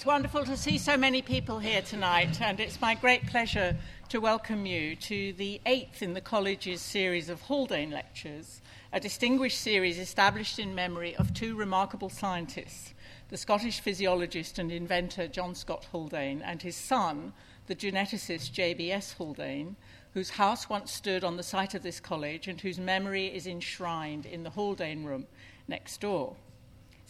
It's wonderful to see so many people here tonight, and it's my great pleasure to welcome you to the eighth in the college's series of Haldane Lectures, a distinguished series established in memory of two remarkable scientists, the Scottish physiologist and inventor John Scott Haldane and his son, the geneticist J.B.S. Haldane, whose house once stood on the site of this college and whose memory is enshrined in the Haldane Room next door.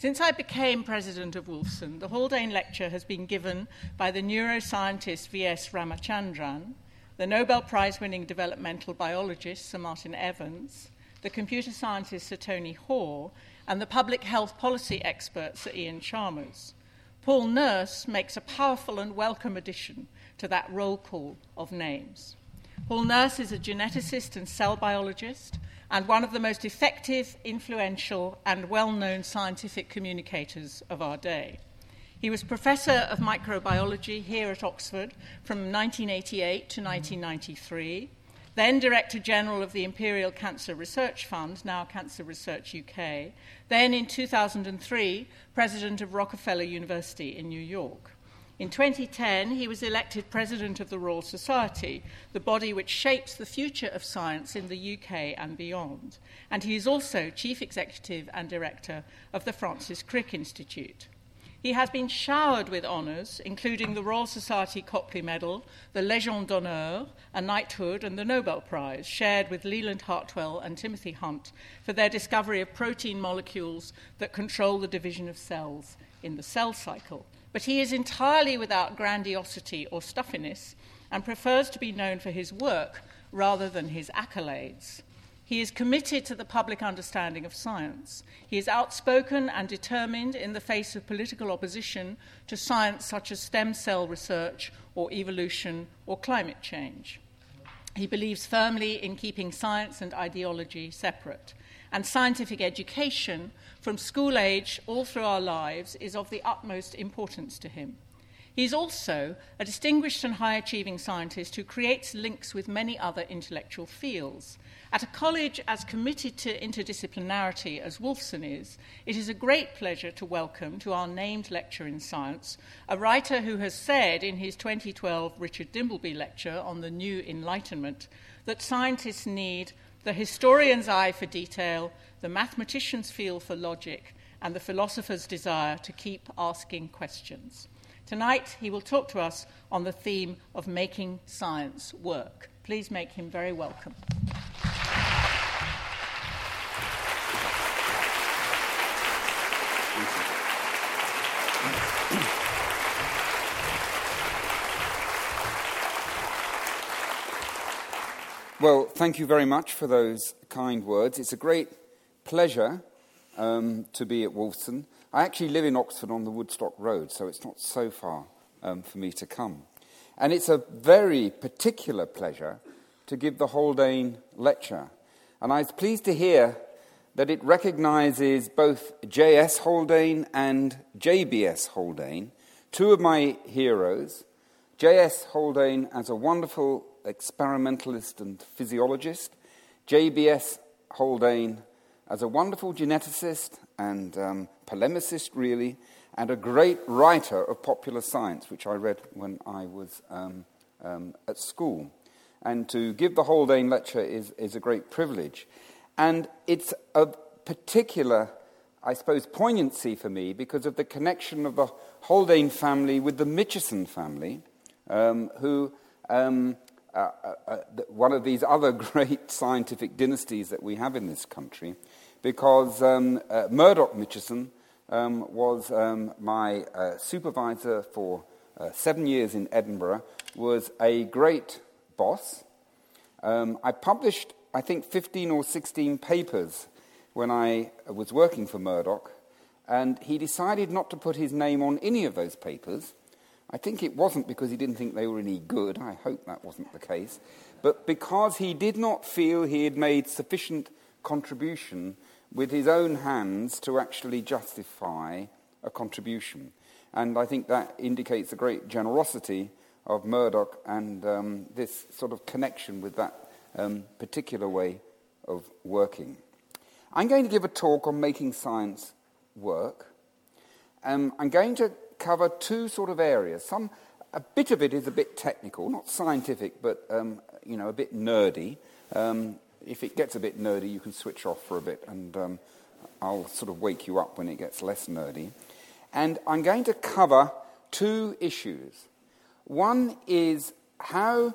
Since I became president of Wolfson, the Haldane Lecture has been given by the neuroscientist V.S. Ramachandran, the Nobel Prize winning developmental biologist Sir Martin Evans, the computer scientist Sir Tony Hoare, and the public health policy expert Sir Iain Chalmers. Paul Nurse makes a powerful and welcome addition to that roll call of names. Paul Nurse is a geneticist and cell biologist and one of the most effective, influential, and well known scientific communicators of our day. He was Professor of Microbiology here at Oxford from 1988 to 1993, then Director General of the Imperial Cancer Research Fund, now Cancer Research UK, then in 2003, President of Rockefeller University in New York. In 2010, he was elected President of the Royal Society, the body which shapes the future of science in the UK and beyond. And he is also Chief Executive and Director of the Francis Crick Institute. He has been showered with honours, including the Royal Society Copley Medal, the Légion d'honneur, a knighthood, and the Nobel Prize, shared with Leland Hartwell and Timothy Hunt for their discovery of protein molecules that control the division of cells in the cell cycle but he is entirely without grandiosity or stuffiness and prefers to be known for his work rather than his accolades. He is committed to the public understanding of science. He is outspoken and determined in the face of political opposition to science such as stem cell research or evolution or climate change. He believes firmly in keeping science and ideology separate. And scientific education from school age all through our lives is of the utmost importance to him. He's also a distinguished and high achieving scientist who creates links with many other intellectual fields. At a college as committed to interdisciplinarity as Wolfson is, it is a great pleasure to welcome to our named lecture in science a writer who has said in his 2012 Richard Dimbleby lecture on the New Enlightenment that scientists need the historian's eye for detail, the mathematician's feel for logic, and the philosopher's desire to keep asking questions. Tonight, he will talk to us on the theme of making science work. Please make him very welcome. Well, thank you very much for those kind words. It's a great pleasure um, to be at Wolfson. I actually live in Oxford on the Woodstock Road, so it's not so far um, for me to come. And it's a very particular pleasure to give the Haldane lecture. And I was pleased to hear that it recognizes both J.S. Haldane and J.B.S. Haldane, two of my heroes. J.S. Haldane as a wonderful experimentalist and physiologist, J.B.S. Haldane as a wonderful geneticist and um, polemicist, really, and a great writer of popular science, which I read when I was um, um, at school. And to give the Haldane lecture is, is a great privilege. And it's a particular, I suppose, poignancy for me because of the connection of the Haldane family with the Mitchison family, um, who um, uh, uh, uh one of these other great scientific dynasties that we have in this country, because um, uh, Murdoch Mitchison um, was um, my uh, supervisor for uh, seven years in Edinburgh, was a great boss. Um, I published, I think, 15 or 16 papers when I was working for Murdoch, and he decided not to put his name on any of those papers I think it wasn't because he didn't think they were any good. I hope that wasn't the case. But because he did not feel he had made sufficient contribution with his own hands to actually justify a contribution. And I think that indicates a great generosity of Murdoch and um, this sort of connection with that um, particular way of working. I'm going to give a talk on making science work. Um, I'm going to cover two sort of areas. Some, a bit of it is a bit technical, not scientific, but um, you know, a bit nerdy. Um, if it gets a bit nerdy, you can switch off for a bit, and um, I'll sort of wake you up when it gets less nerdy. And I'm going to cover two issues. One is how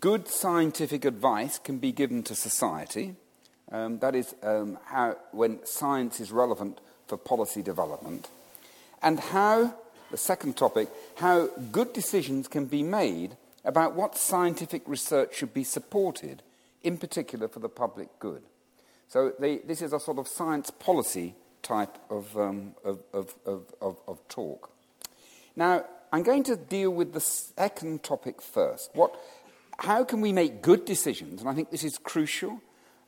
good scientific advice can be given to society. Um, that is, um, how, when science is relevant for policy development. And how, the second topic, how good decisions can be made about what scientific research should be supported, in particular for the public good. So they, this is a sort of science policy type of, um, of, of, of, talk. Now, I'm going to deal with the second topic first. What, how can we make good decisions? And I think this is crucial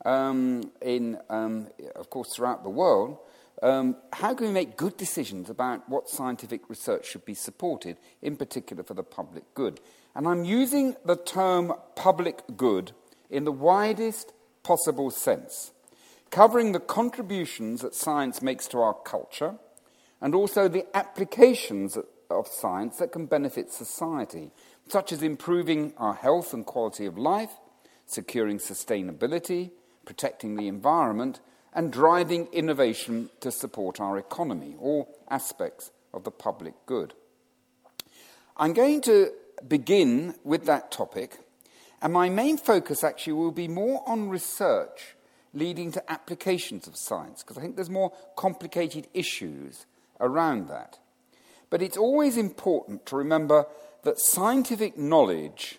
um, in, um, of course, throughout the world. Um, how can we make good decisions about what scientific research should be supported, in particular for the public good? And I'm using the term public good in the widest possible sense, covering the contributions that science makes to our culture and also the applications of science that can benefit society, such as improving our health and quality of life, securing sustainability, protecting the environment, and driving innovation to support our economy, all aspects of the public good. I'm going to begin with that topic, and my main focus actually will be more on research leading to applications of science, because I think there's more complicated issues around that. But it's always important to remember that scientific knowledge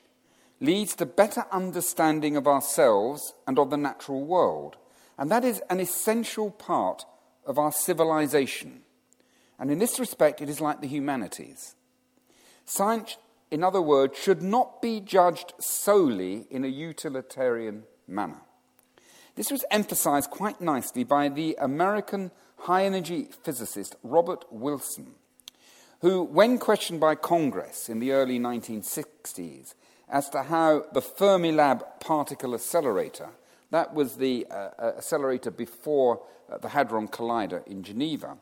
leads to better understanding of ourselves and of the natural world. And that is an essential part of our civilization. And in this respect, it is like the humanities. Science, in other words, should not be judged solely in a utilitarian manner. This was emphasized quite nicely by the American high energy physicist Robert Wilson who, when questioned by Congress in the early 1960s as to how the Fermilab particle accelerator, that was the uh, uh, accelerator before uh, the Hadron Collider in Geneva,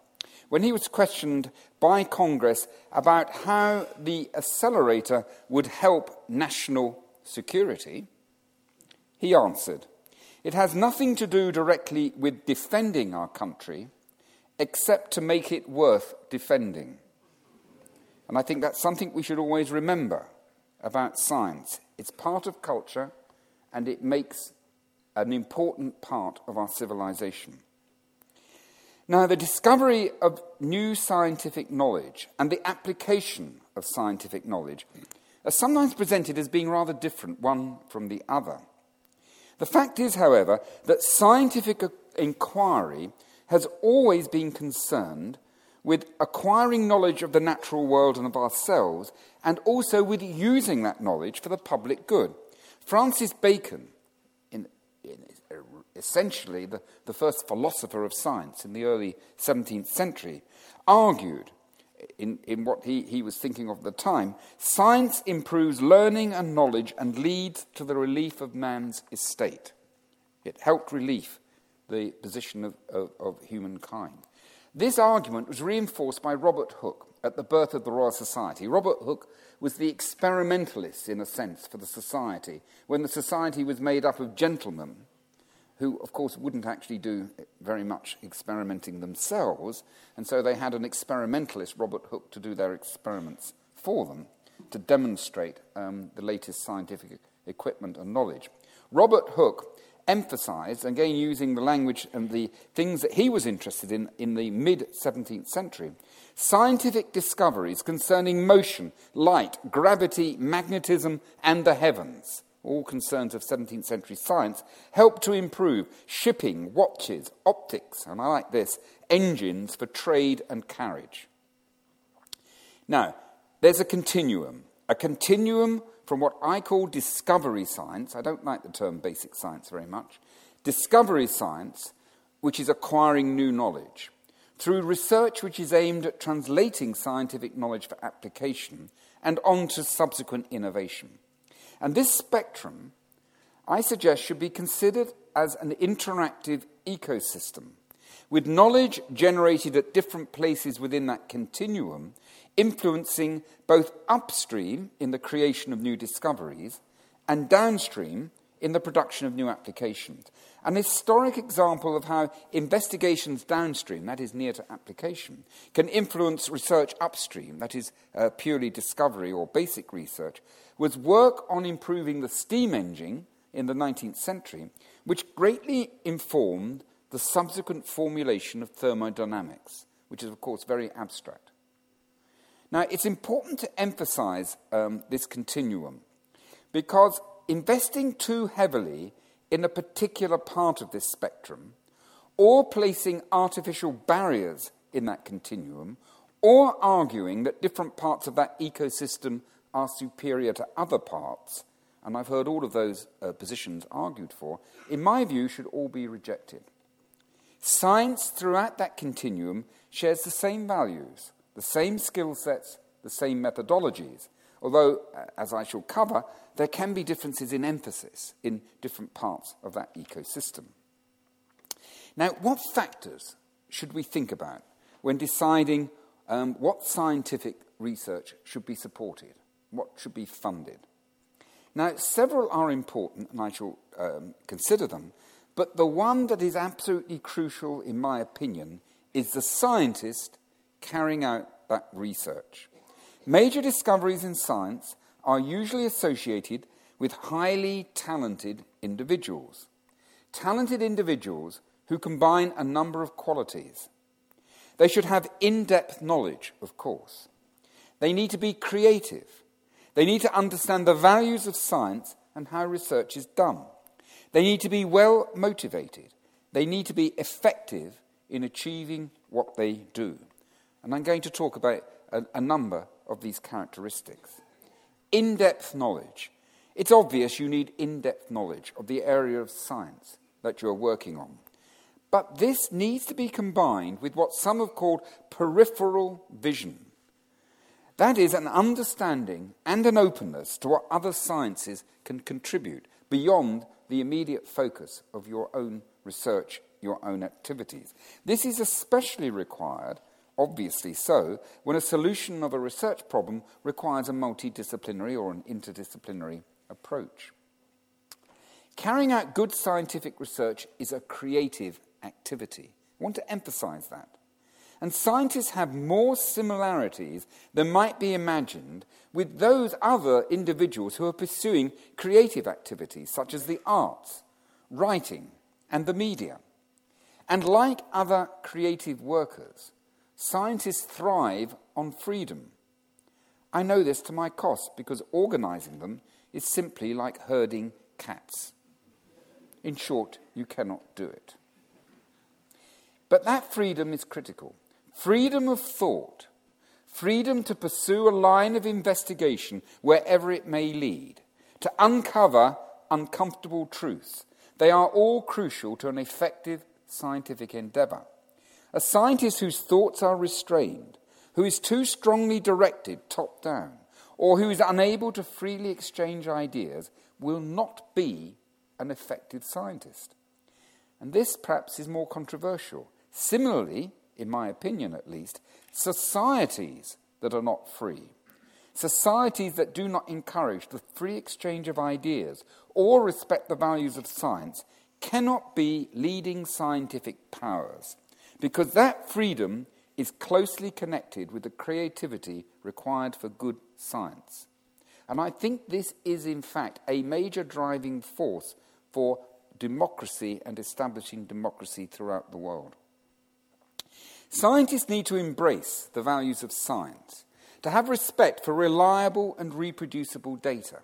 when he was questioned by Congress about how the accelerator would help national security, he answered, It has nothing to do directly with defending our country, except to make it worth defending. And I think that's something we should always remember about science. It's part of culture and it makes an important part of our civilization. Now, the discovery of new scientific knowledge and the application of scientific knowledge are sometimes presented as being rather different one from the other. The fact is, however, that scientific inquiry has always been concerned with acquiring knowledge of the natural world and of ourselves, and also with using that knowledge for the public good. Francis Bacon, Er, essentially the, the first philosopher of science in the early 17th century, argued in, in what he, he was thinking of at the time science improves learning and knowledge and leads to the relief of man's estate. It helped relieve the position of, of, of humankind. This argument was reinforced by Robert Hooke at the birth of the Royal Society. Robert Hooke was the experimentalist, in a sense, for the Society, when the Society was made up of gentlemen who, of course, wouldn't actually do very much experimenting themselves, and so they had an experimentalist, Robert Hooke, to do their experiments for them to demonstrate um, the latest scientific equipment and knowledge. Robert Hooke emphasized, again using the language and the things that he was interested in in the mid 17th century, scientific discoveries concerning motion, light, gravity, magnetism, and the heavens, all concerns of 17th century science, helped to improve shipping, watches, optics, and I like this, engines for trade and carriage. Now, there's a continuum, a continuum from what I call discovery science. I don't like the term basic science very much. Discovery science, which is acquiring new knowledge, through research which is aimed at translating scientific knowledge for application and on to subsequent innovation. And this spectrum, I suggest, should be considered as an interactive ecosystem with knowledge generated at different places within that continuum, influencing both upstream in the creation of new discoveries and downstream in the production of new applications. An historic example of how investigations downstream, that is near to application, can influence research upstream, that is uh, purely discovery or basic research, was work on improving the steam engine in the 19th century, which greatly informed the subsequent formulation of thermodynamics, which is, of course, very abstract. Now, it's important to emphasize um, this continuum because investing too heavily in a particular part of this spectrum, or placing artificial barriers in that continuum, or arguing that different parts of that ecosystem are superior to other parts, and I've heard all of those uh, positions argued for, in my view, should all be rejected. Science throughout that continuum shares the same values, the same skill sets, the same methodologies, although, uh, as I shall cover, there can be differences in emphasis in different parts of that ecosystem. Now, what factors should we think about when deciding um, what scientific research should be supported, what should be funded? Now, several are important, and I shall um, consider them, but the one that is absolutely crucial, in my opinion, is the scientist carrying out that research. Major discoveries in science are usually associated with highly talented individuals. Talented individuals who combine a number of qualities. They should have in depth knowledge, of course. They need to be creative. They need to understand the values of science and how research is done. They need to be well motivated. They need to be effective in achieving what they do. And I'm going to talk about a, a number of these characteristics. In depth knowledge. It's obvious you need in depth knowledge of the area of science that you're working on. But this needs to be combined with what some have called peripheral vision. That is, an understanding and an openness to what other sciences can contribute beyond the immediate focus of your own research, your own activities. This is especially required obviously so, when a solution of a research problem requires a multidisciplinary or an interdisciplinary approach. Carrying out good scientific research is a creative activity. I want to emphasize that. And scientists have more similarities than might be imagined with those other individuals who are pursuing creative activities such as the arts, writing, and the media. And like other creative workers, Scientists thrive on freedom. I know this to my cost because organizing them is simply like herding cats. In short, you cannot do it. But that freedom is critical freedom of thought, freedom to pursue a line of investigation wherever it may lead, to uncover uncomfortable truths. They are all crucial to an effective scientific endeavor. A scientist whose thoughts are restrained, who is too strongly directed top down, or who is unable to freely exchange ideas, will not be an effective scientist. And this perhaps is more controversial. Similarly, in my opinion at least, societies that are not free, societies that do not encourage the free exchange of ideas or respect the values of science, cannot be leading scientific powers because that freedom is closely connected with the creativity required for good science. And I think this is, in fact, a major driving force for democracy and establishing democracy throughout the world. Scientists need to embrace the values of science, to have respect for reliable and reproducible data.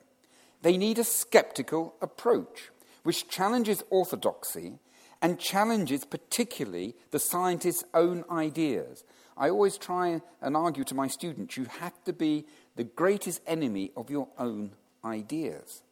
They need a skeptical approach, which challenges orthodoxy and challenges particularly the scientist's own ideas. I always try and argue to my students you have to be the greatest enemy of your own ideas.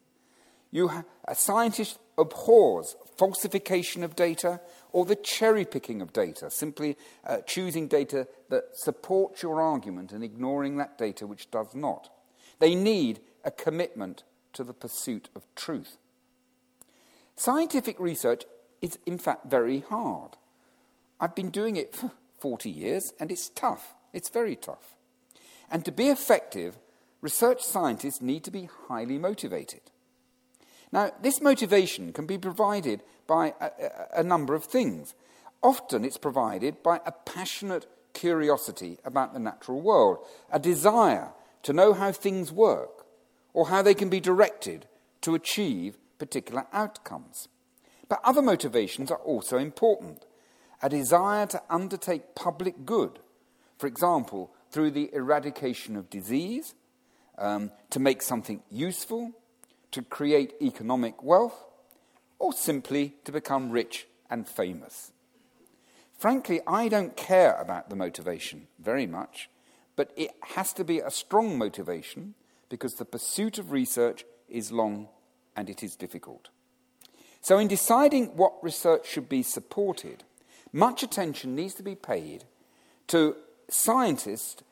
Ha- a scientist abhors falsification of data or the cherry picking of data, simply uh, choosing data that supports your argument and ignoring that data which does not. They need a commitment to the pursuit of truth. Scientific research is, in fact, very hard. I've been doing it for 40 years, and it's tough. It's very tough. And to be effective, research scientists need to be highly motivated. Now, this motivation can be provided by a, a, a number of things. Often it's provided by a passionate curiosity about the natural world, a desire to know how things work or how they can be directed to achieve particular outcomes. But other motivations are also important. A desire to undertake public good, for example, through the eradication of disease, um, to make something useful, to create economic wealth, or simply to become rich and famous. Frankly, I don't care about the motivation very much, but it has to be a strong motivation because the pursuit of research is long and it is difficult. So, in deciding what research should be supported, much attention needs to be paid to scientists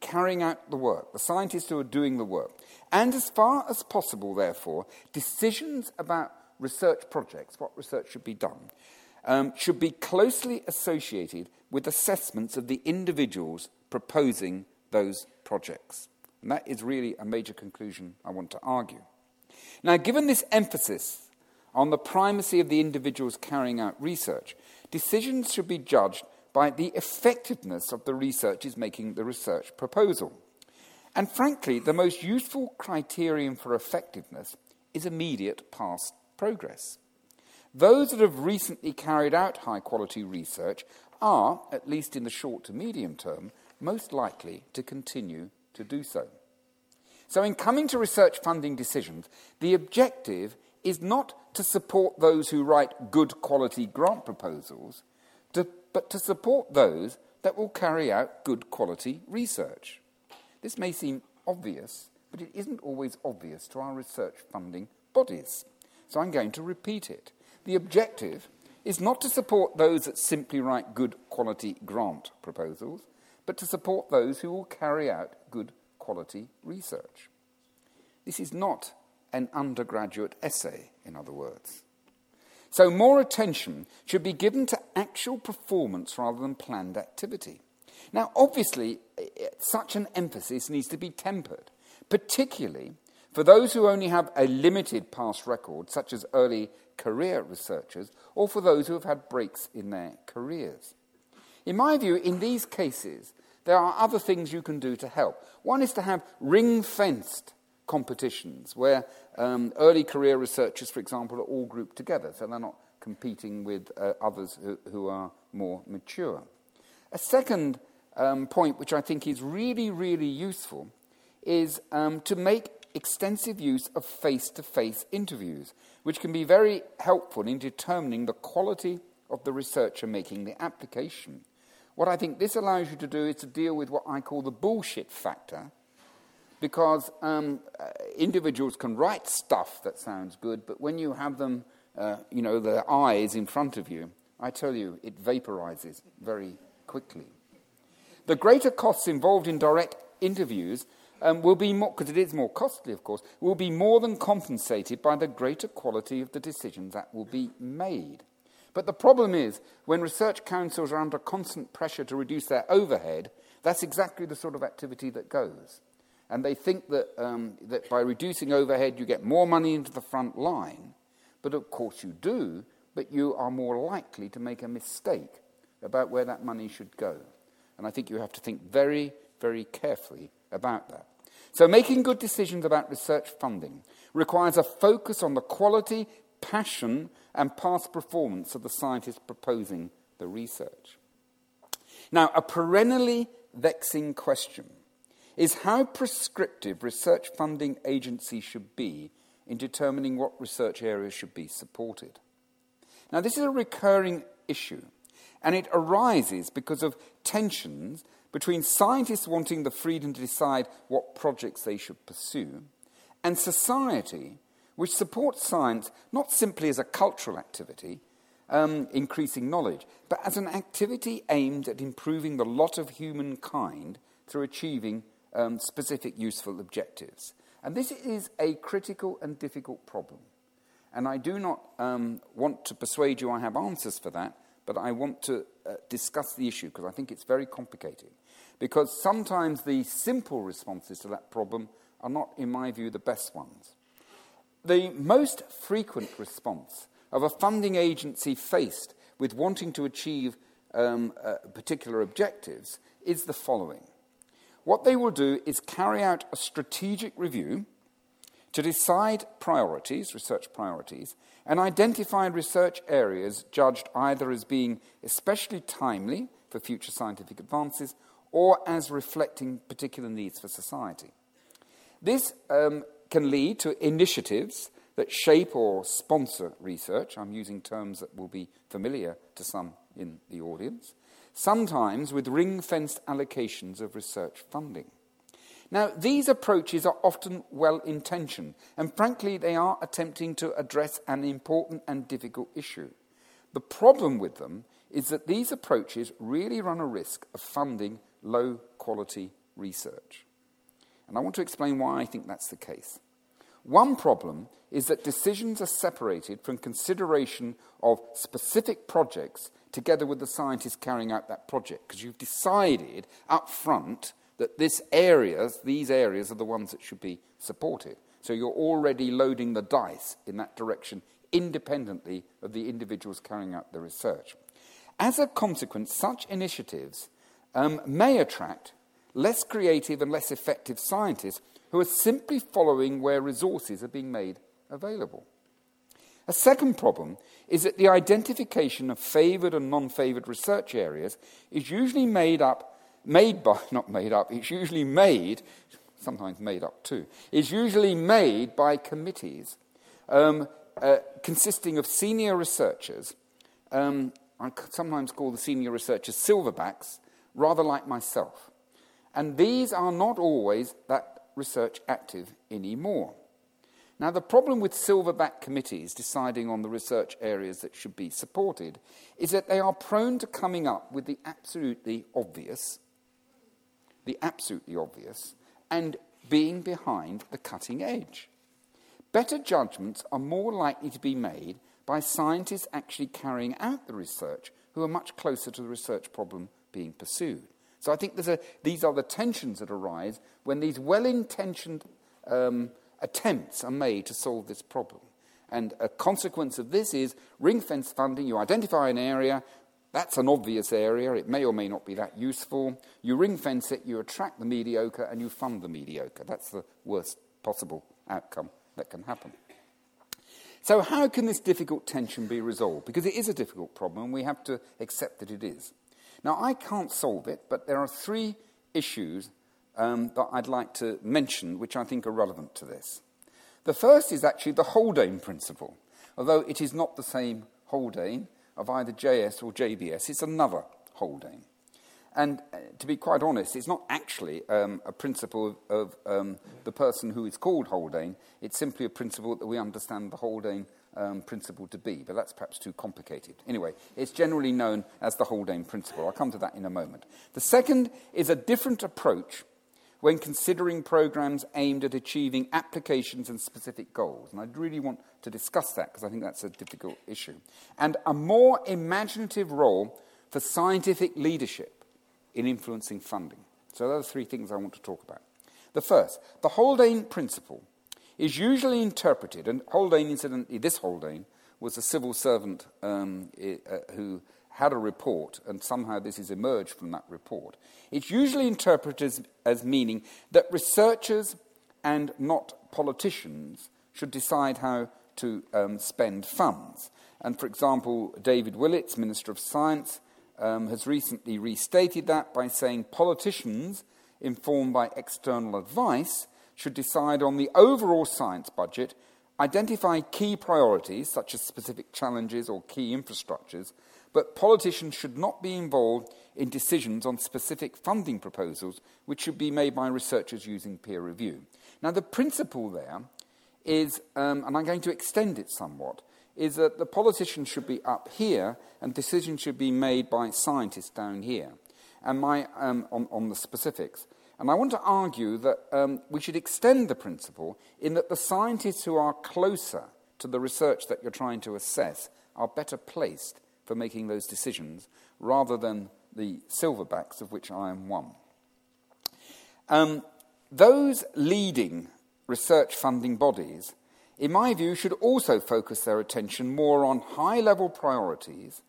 carrying out the work, the scientists who are doing the work. And as far as possible, therefore, decisions about research projects, what research should be done, um, should be closely associated with assessments of the individuals proposing those projects. And that is really a major conclusion I want to argue. Now, given this emphasis on the primacy of the individuals carrying out research, decisions should be judged by the effectiveness of the researchers making the research proposal. And frankly, the most useful criterion for effectiveness is immediate past progress. Those that have recently carried out high quality research are, at least in the short to medium term, most likely to continue to do so. So, in coming to research funding decisions, the objective is not to support those who write good quality grant proposals, to, but to support those that will carry out good quality research. This may seem obvious, but it isn't always obvious to our research funding bodies. So I'm going to repeat it. The objective is not to support those that simply write good quality grant proposals, but to support those who will carry out good quality research. This is not an undergraduate essay, in other words. So, more attention should be given to actual performance rather than planned activity. Now, obviously, eh, eh, such an emphasis needs to be tempered, particularly for those who only have a limited past record, such as early career researchers, or for those who have had breaks in their careers. In my view, in these cases, there are other things you can do to help. One is to have ring fenced competitions where um, early career researchers, for example, are all grouped together, so they're not competing with uh, others who, who, are more mature. A second um, point, which I think is really, really useful, is um, to make extensive use of face to face interviews, which can be very helpful in determining the quality of the researcher making the application. What I think this allows you to do is to deal with what I call the bullshit factor, because um, uh, individuals can write stuff that sounds good, but when you have them, uh, you know, their eyes in front of you, I tell you, it vaporizes very quickly. The greater costs involved in direct interviews um, will be more, because it is more costly, of course, will be more than compensated by the greater quality of the decisions that will be made. But the problem is, when research councils are under constant pressure to reduce their overhead, that's exactly the sort of activity that goes. And they think that, um, that by reducing overhead, you get more money into the front line. But of course, you do, but you are more likely to make a mistake about where that money should go. And I think you have to think very, very carefully about that. So, making good decisions about research funding requires a focus on the quality, passion, and past performance of the scientist proposing the research. Now, a perennially vexing question is how prescriptive research funding agencies should be in determining what research areas should be supported. Now, this is a recurring issue, and it arises because of tensions between scientists wanting the freedom to decide what projects they should pursue and society, which supports science not simply as a cultural activity, um, increasing knowledge, but as an activity aimed at improving the lot of humankind through achieving um, specific useful objectives. And this is a critical and difficult problem. And I do not um, want to persuade you I have answers for that, but I want to uh, discuss the issue because I think it's very complicated. Because sometimes the simple responses to that problem are not, in my view, the best ones. The most frequent response of a funding agency faced with wanting to achieve um, uh, particular objectives is the following. What they will do is carry out a strategic review to decide priorities, research priorities, and identify research areas judged either as being especially timely for future scientific advances or as reflecting particular needs for society. This um, can lead to initiatives that shape or sponsor research. I'm using terms that will be familiar to some in the audience, sometimes with ring fenced allocations of research funding. Now, these approaches are often well intentioned, and frankly, they are attempting to address an important and difficult issue. The problem with them is that these approaches really run a risk of funding low quality research. And I want to explain why I think that's the case. One problem is that decisions are separated from consideration of specific projects together with the scientists carrying out that project, because you've decided up front that this areas, these areas are the ones that should be supported. So you're already loading the dice in that direction independently of the individuals carrying out the research. As a consequence, such initiatives um, may attract less creative and less effective scientists who are simply following where resources are being made available. A second problem is that the identification of favoured and non favoured research areas is usually made up, made by, not made up, it's usually made, sometimes made up too, is usually made by committees um, uh, consisting of senior researchers. Um, I sometimes call the senior researchers silverbacks, rather like myself. And these are not always that research active anymore. Now, the problem with silverback committees deciding on the research areas that should be supported is that they are prone to coming up with the absolutely obvious, the absolutely obvious, and being behind the cutting edge. Better judgments are more likely to be made by scientists actually carrying out the research who are much closer to the research problem being pursued. So I think a, these are the tensions that arise when these well intentioned um, attempts are made to solve this problem. And a consequence of this is ring fence funding. You identify an area, that's an obvious area, it may or may not be that useful. You ring fence it, you attract the mediocre, and you fund the mediocre. That's the worst possible outcome that can happen. So, how can this difficult tension be resolved? Because it is a difficult problem, and we have to accept that it is. Now, I can't solve it, but there are three issues um, that I'd like to mention which I think are relevant to this. The first is actually the Haldane principle, although it is not the same Haldane of either JS or JBS, it's another Haldane. And uh, to be quite honest, it's not actually um, a principle of, um, the person who is called Haldane. It's simply a principle that we understand the Haldane um, principle to be, but that's perhaps too complicated. Anyway, it's generally known as the Haldane principle. I'll come to that in a moment. The second is a different approach when considering programs aimed at achieving applications and specific goals. And I really want to discuss that because I think that's a difficult issue. And a more imaginative role for scientific leadership in influencing funding. So, those are three things I want to talk about. The first, the Haldane principle is usually interpreted, and Haldane, incidentally, this Haldane was a civil servant um, uh, who had a report, and somehow this has emerged from that report. It's usually interpreted as, as meaning that researchers and not politicians should decide how to um, spend funds. And for example, David Willetts, Minister of Science, um, has recently restated that by saying politicians, informed by external advice, should decide on the overall science budget, identify key priorities, such as specific challenges or key infrastructures, but politicians should not be involved in decisions on specific funding proposals, which should be made by researchers using peer review. Now, the principle there is, um, and I'm going to extend it somewhat, is that the politicians should be up here and decisions should be made by scientists down here, and my, um, on, on the specifics. And I want to argue that um, we should extend the principle in that the scientists who are closer to the research that you're trying to assess are better placed for making those decisions rather than the silverbacks, of which I am one. Um, those leading research funding bodies, in my view, should also focus their attention more on high level priorities,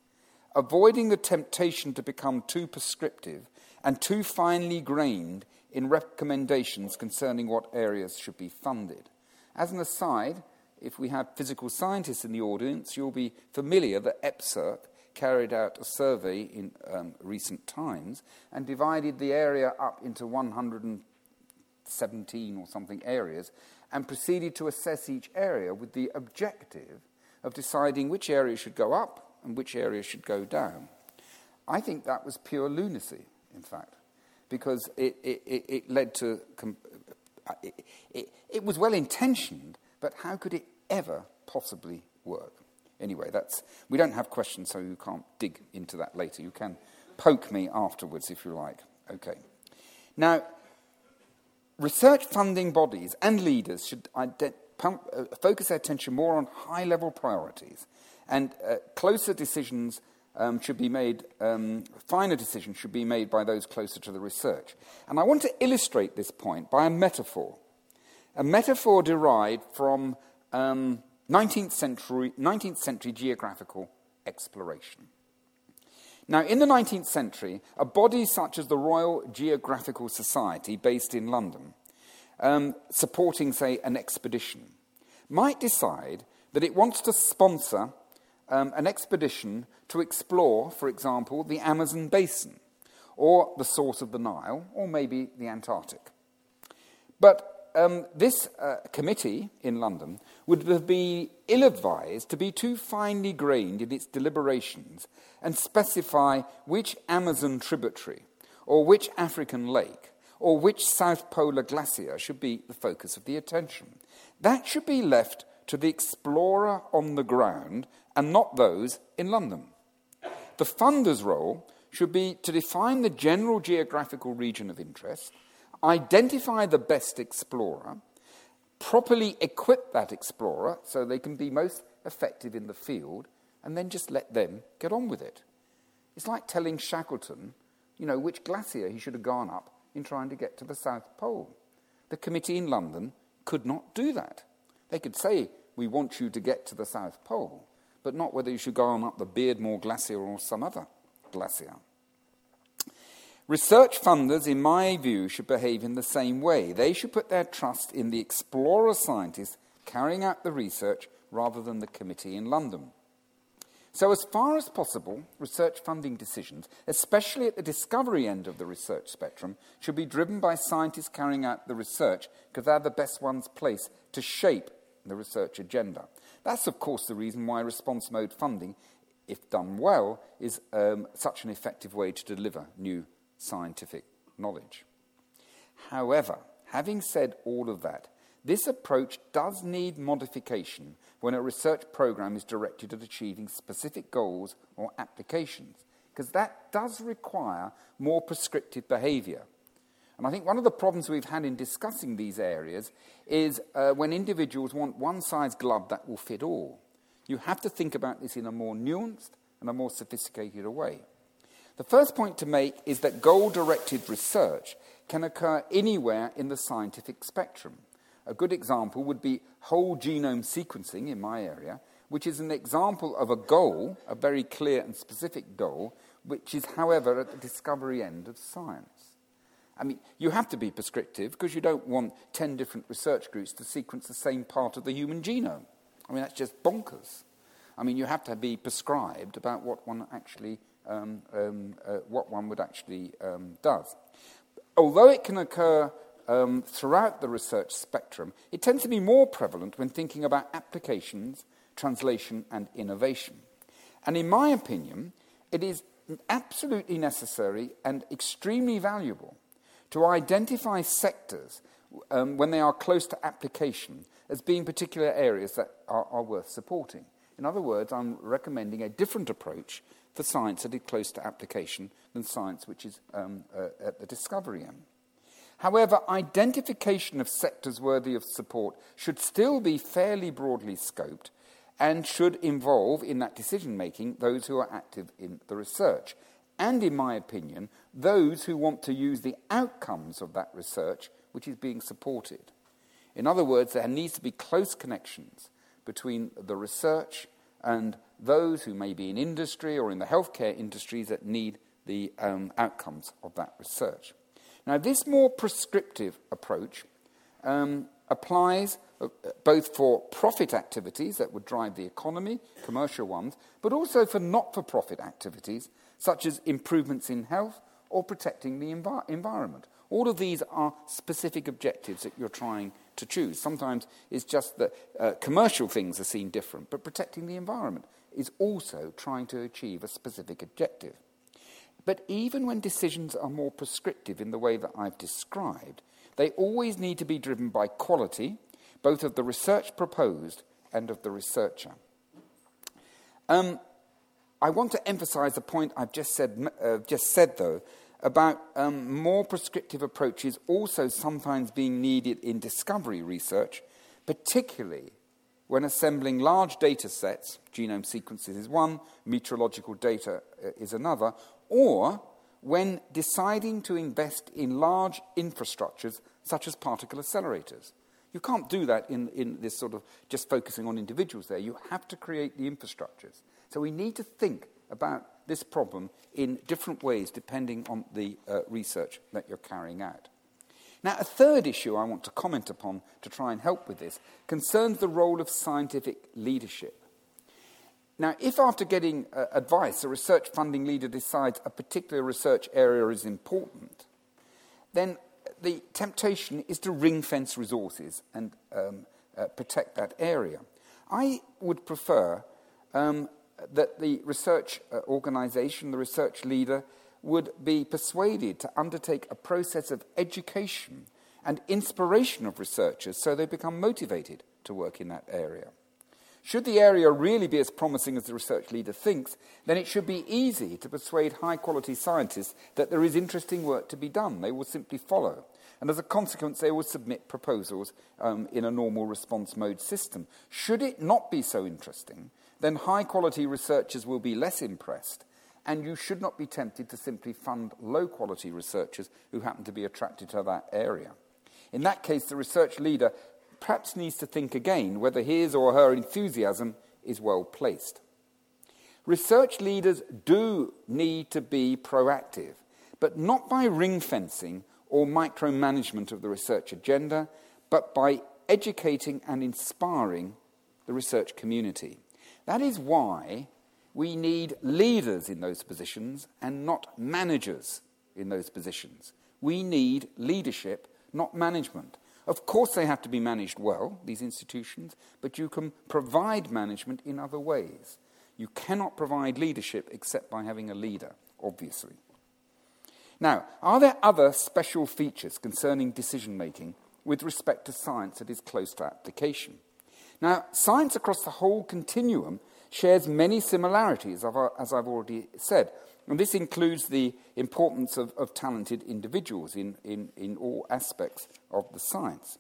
avoiding the temptation to become too prescriptive and too finely grained in recommendations concerning what areas should be funded. As an aside, if we have physical scientists in the audience, you'll be familiar that EPSRC carried out a survey in um, recent times and divided the area up into 117 or something areas and proceeded to assess each area with the objective of deciding which area should go up and which area should go down. I think that was pure lunacy, in fact, because it, it, it, led to. it, it was well intentioned, but how could it ever possibly work? Anyway, that's, we don't have questions, so you can't dig into that later. You can poke me afterwards if you like. Okay. Now, research funding bodies and leaders should ident- pump, uh, focus their attention more on high level priorities, and uh, closer decisions um, should be made, um, finer decisions should be made by those closer to the research. And I want to illustrate this point by a metaphor. A metaphor derived from um, 19th century, 19th century geographical exploration. Now, in the 19th century, a body such as the Royal Geographical Society, based in London, um, supporting, say, an expedition, might decide that it wants to sponsor um, an expedition to explore, for example, the Amazon basin, or the source of the Nile, or maybe the Antarctic. But um, this uh, committee in London would be ill advised to be too finely grained in its deliberations and specify which Amazon tributary, or which African lake, or which South Polar glacier should be the focus of the attention. That should be left to the explorer on the ground and not those in London. The funder's role should be to define the general geographical region of interest identify the best explorer, properly equip that explorer so they can be most effective in the field, and then just let them get on with it. It's like telling Shackleton, you know, which glacier he should have gone up in trying to get to the South Pole. The committee in London could not do that. They could say, we want you to get to the South Pole, but not whether you should go on up the Beardmore Glacier or some other glacier. Research funders, in my view, should behave in the same way. They should put their trust in the explorer scientists carrying out the research rather than the committee in London. So, as far as possible, research funding decisions, especially at the discovery end of the research spectrum, should be driven by scientists carrying out the research because they're the best ones placed to shape the research agenda. That's, of course, the reason why response mode funding, if done well, is um, such an effective way to deliver new scientific knowledge. However, having said all of that, this approach does need modification when a research program is directed at achieving specific goals or applications, because that does require more prescriptive behavior. And I think one of the problems we've had in discussing these areas is uh, when individuals want one size glove that will fit all. You have to think about this in a more nuanced and a more sophisticated way. The first point to make is that goal directed research can occur anywhere in the scientific spectrum. A good example would be whole genome sequencing in my area, which is an example of a goal, a very clear and specific goal, which is, however, at the discovery end of science. I mean, you have to be prescriptive because you don't want 10 different research groups to sequence the same part of the human genome. I mean, that's just bonkers. I mean, you have to be prescribed about what one actually um, um, uh, what one would actually um, does. Although it can occur um, throughout the research spectrum, it tends to be more prevalent when thinking about applications, translation, and innovation. And in my opinion, it is absolutely necessary and extremely valuable to identify sectors um, when they are close to application as being particular areas that are, are worth supporting. In other words, I'm recommending a different approach for science that is close to application than science which is um, uh, at the discovery end. However, identification of sectors worthy of support should still be fairly broadly scoped and should involve in that decision making those who are active in the research. And, in my opinion, those who want to use the outcomes of that research which is being supported. In other words, there needs to be close connections between the research and those who may be in industry or in the healthcare industries that need the um, outcomes of that research. Now, this more prescriptive approach um, applies uh, both for profit activities that would drive the economy, commercial ones, but also for not for profit activities such as improvements in health or protecting the envi- environment. All of these are specific objectives that you're trying to choose. Sometimes it's just that uh, commercial things are seen different, but protecting the environment is also trying to achieve a specific objective. But even when decisions are more prescriptive in the way that I've described, they always need to be driven by quality, both of the research proposed and of the researcher. Um, I want to emphasize the point I've just said, uh, just said though, about um, more prescriptive approaches also sometimes being needed in discovery research, particularly when assembling large data sets, genome sequences is one, meteorological data uh, is another, or when deciding to invest in large infrastructures such as particle accelerators. You can't do that in, in this sort of just focusing on individuals there. You have to create the infrastructures. So we need to think about this problem in different ways depending on the uh, research that you're carrying out. Now, a third issue I want to comment upon to try and help with this concerns the role of scientific leadership. Now, if after getting uh, advice a research funding leader decides a particular research area is important, then the temptation is to ring fence resources and um, uh, protect that area. I would prefer um, that the research uh, organization, the research leader, would be persuaded to undertake a process of education and inspiration of researchers so they become motivated to work in that area. Should the area really be as promising as the research leader thinks, then it should be easy to persuade high quality scientists that there is interesting work to be done. They will simply follow. And as a consequence, they will submit proposals um, in a normal response mode system. Should it not be so interesting, then high quality researchers will be less impressed, and you should not be tempted to simply fund low quality researchers who happen to be attracted to that area. In that case, the research leader perhaps needs to think again whether his or her enthusiasm is well placed. Research leaders do need to be proactive, but not by ring fencing or micromanagement of the research agenda, but by educating and inspiring the research community. That is why we need leaders in those positions and not managers in those positions. We need leadership, not management. Of course, they have to be managed well, these institutions, but you can provide management in other ways. You cannot provide leadership except by having a leader, obviously. Now, are there other special features concerning decision making with respect to science that is close to application? Now, science across the whole continuum shares many similarities, as I've already said. And this includes the importance of, of talented individuals in, in, in all aspects of the science.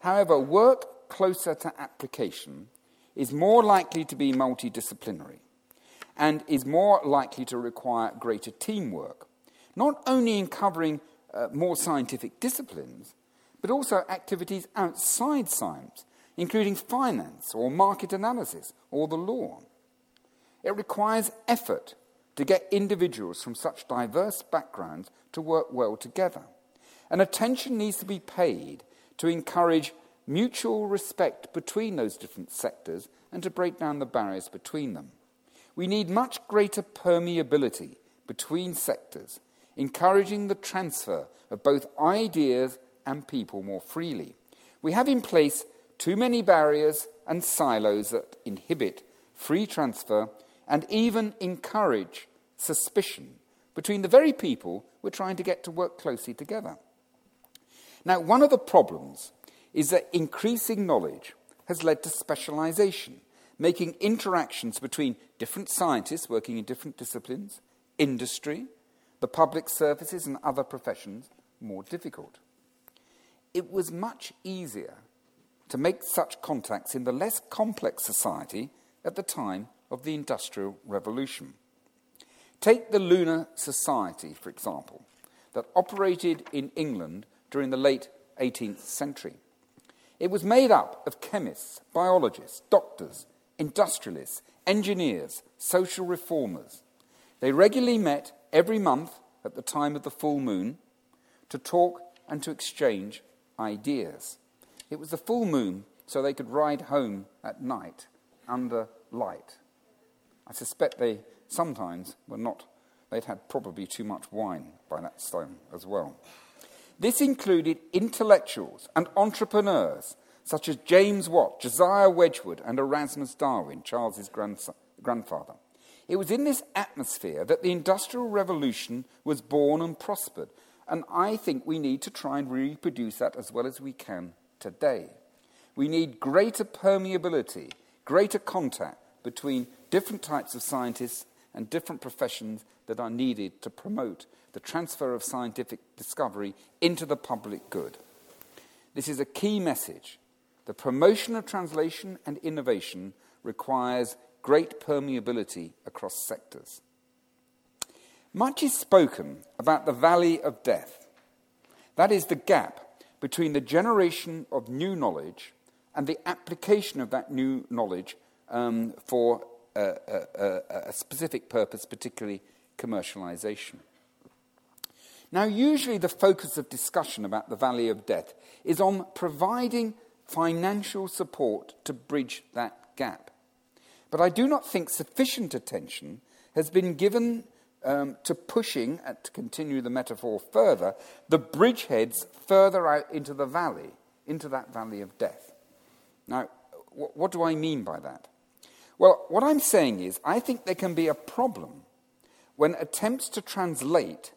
However, work closer to application is more likely to be multidisciplinary and is more likely to require greater teamwork, not only in covering uh, more scientific disciplines, but also activities outside science, including finance or market analysis or the law. It requires effort to get individuals from such diverse backgrounds to work well together. And attention needs to be paid to encourage mutual respect between those different sectors and to break down the barriers between them. We need much greater permeability between sectors, encouraging the transfer of both ideas and people more freely. We have in place too many barriers and silos that inhibit free transfer and even encourage suspicion between the very people we're trying to get to work closely together. Now, one of the problems is that increasing knowledge has led to specialization, making interactions between different scientists working in different disciplines, industry, the public services, and other professions more difficult. It was much easier to make such contacts in the less complex society at the time of the Industrial Revolution. Take the Lunar Society, for example, that operated in England during the late 18th century. It was made up of chemists, biologists, doctors, industrialists, engineers, social reformers. They regularly met every month at the time of the full moon to talk and to exchange ideas. It was the full moon, so they could ride home at night under light. I suspect they sometimes were not, they'd had probably too much wine by that time as well. This included intellectuals and entrepreneurs such as James Watt, Josiah Wedgwood, and Erasmus Darwin, Charles's grandfather. It was in this atmosphere that the Industrial Revolution was born and prospered, and I think we need to try and reproduce that as well as we can today. We need greater permeability, greater contact between different types of scientists and different professions that are needed to promote the transfer of scientific discovery into the public good. This is a key message. The promotion of translation and innovation requires great permeability across sectors. Much is spoken about the valley of death. That is the gap between the generation of new knowledge and the application of that new knowledge um, for a, a, a specific purpose, particularly commercialization. Now, usually the focus of discussion about the valley of death is on providing financial support to bridge that gap. But I do not think sufficient attention has been given um, to pushing, uh, to continue the metaphor further, the bridgeheads further out into the valley, into that valley of death. Now, w- what do I mean by that? Well, what I'm saying is, I think there can be a problem when attempts to translate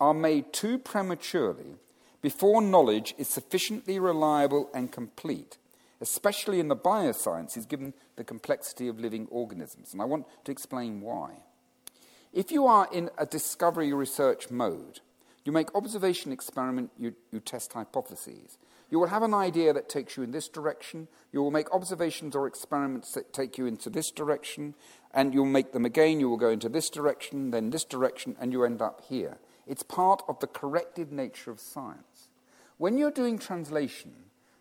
are made too prematurely before knowledge is sufficiently reliable and complete, especially in the biosciences, given the complexity of living organisms. And I want to explain why. If you are in a discovery research mode, you make observation experiment, you, you test hypotheses. You will have an idea that takes you in this direction. You will make observations or experiments that take you into this direction, and you'll make them again. You will go into this direction, then this direction, and you end up here. It's part of the corrective nature of science. When you're doing translation,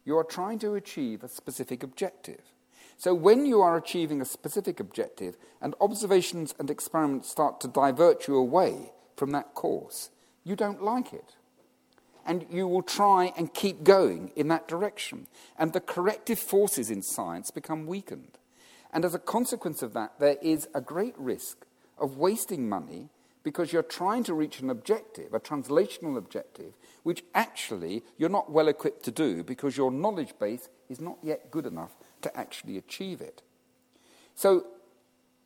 you are trying to achieve a specific objective. So when you are achieving a specific objective and observations and experiments start to divert you away from that course, you don't like it. And you will try and keep going in that direction. And the corrective forces in science become weakened. And as a consequence of that, there is a great risk of wasting money because you're trying to reach an objective, a translational objective, which actually you're not well equipped to do because your knowledge base is not yet good enough to actually achieve it. So,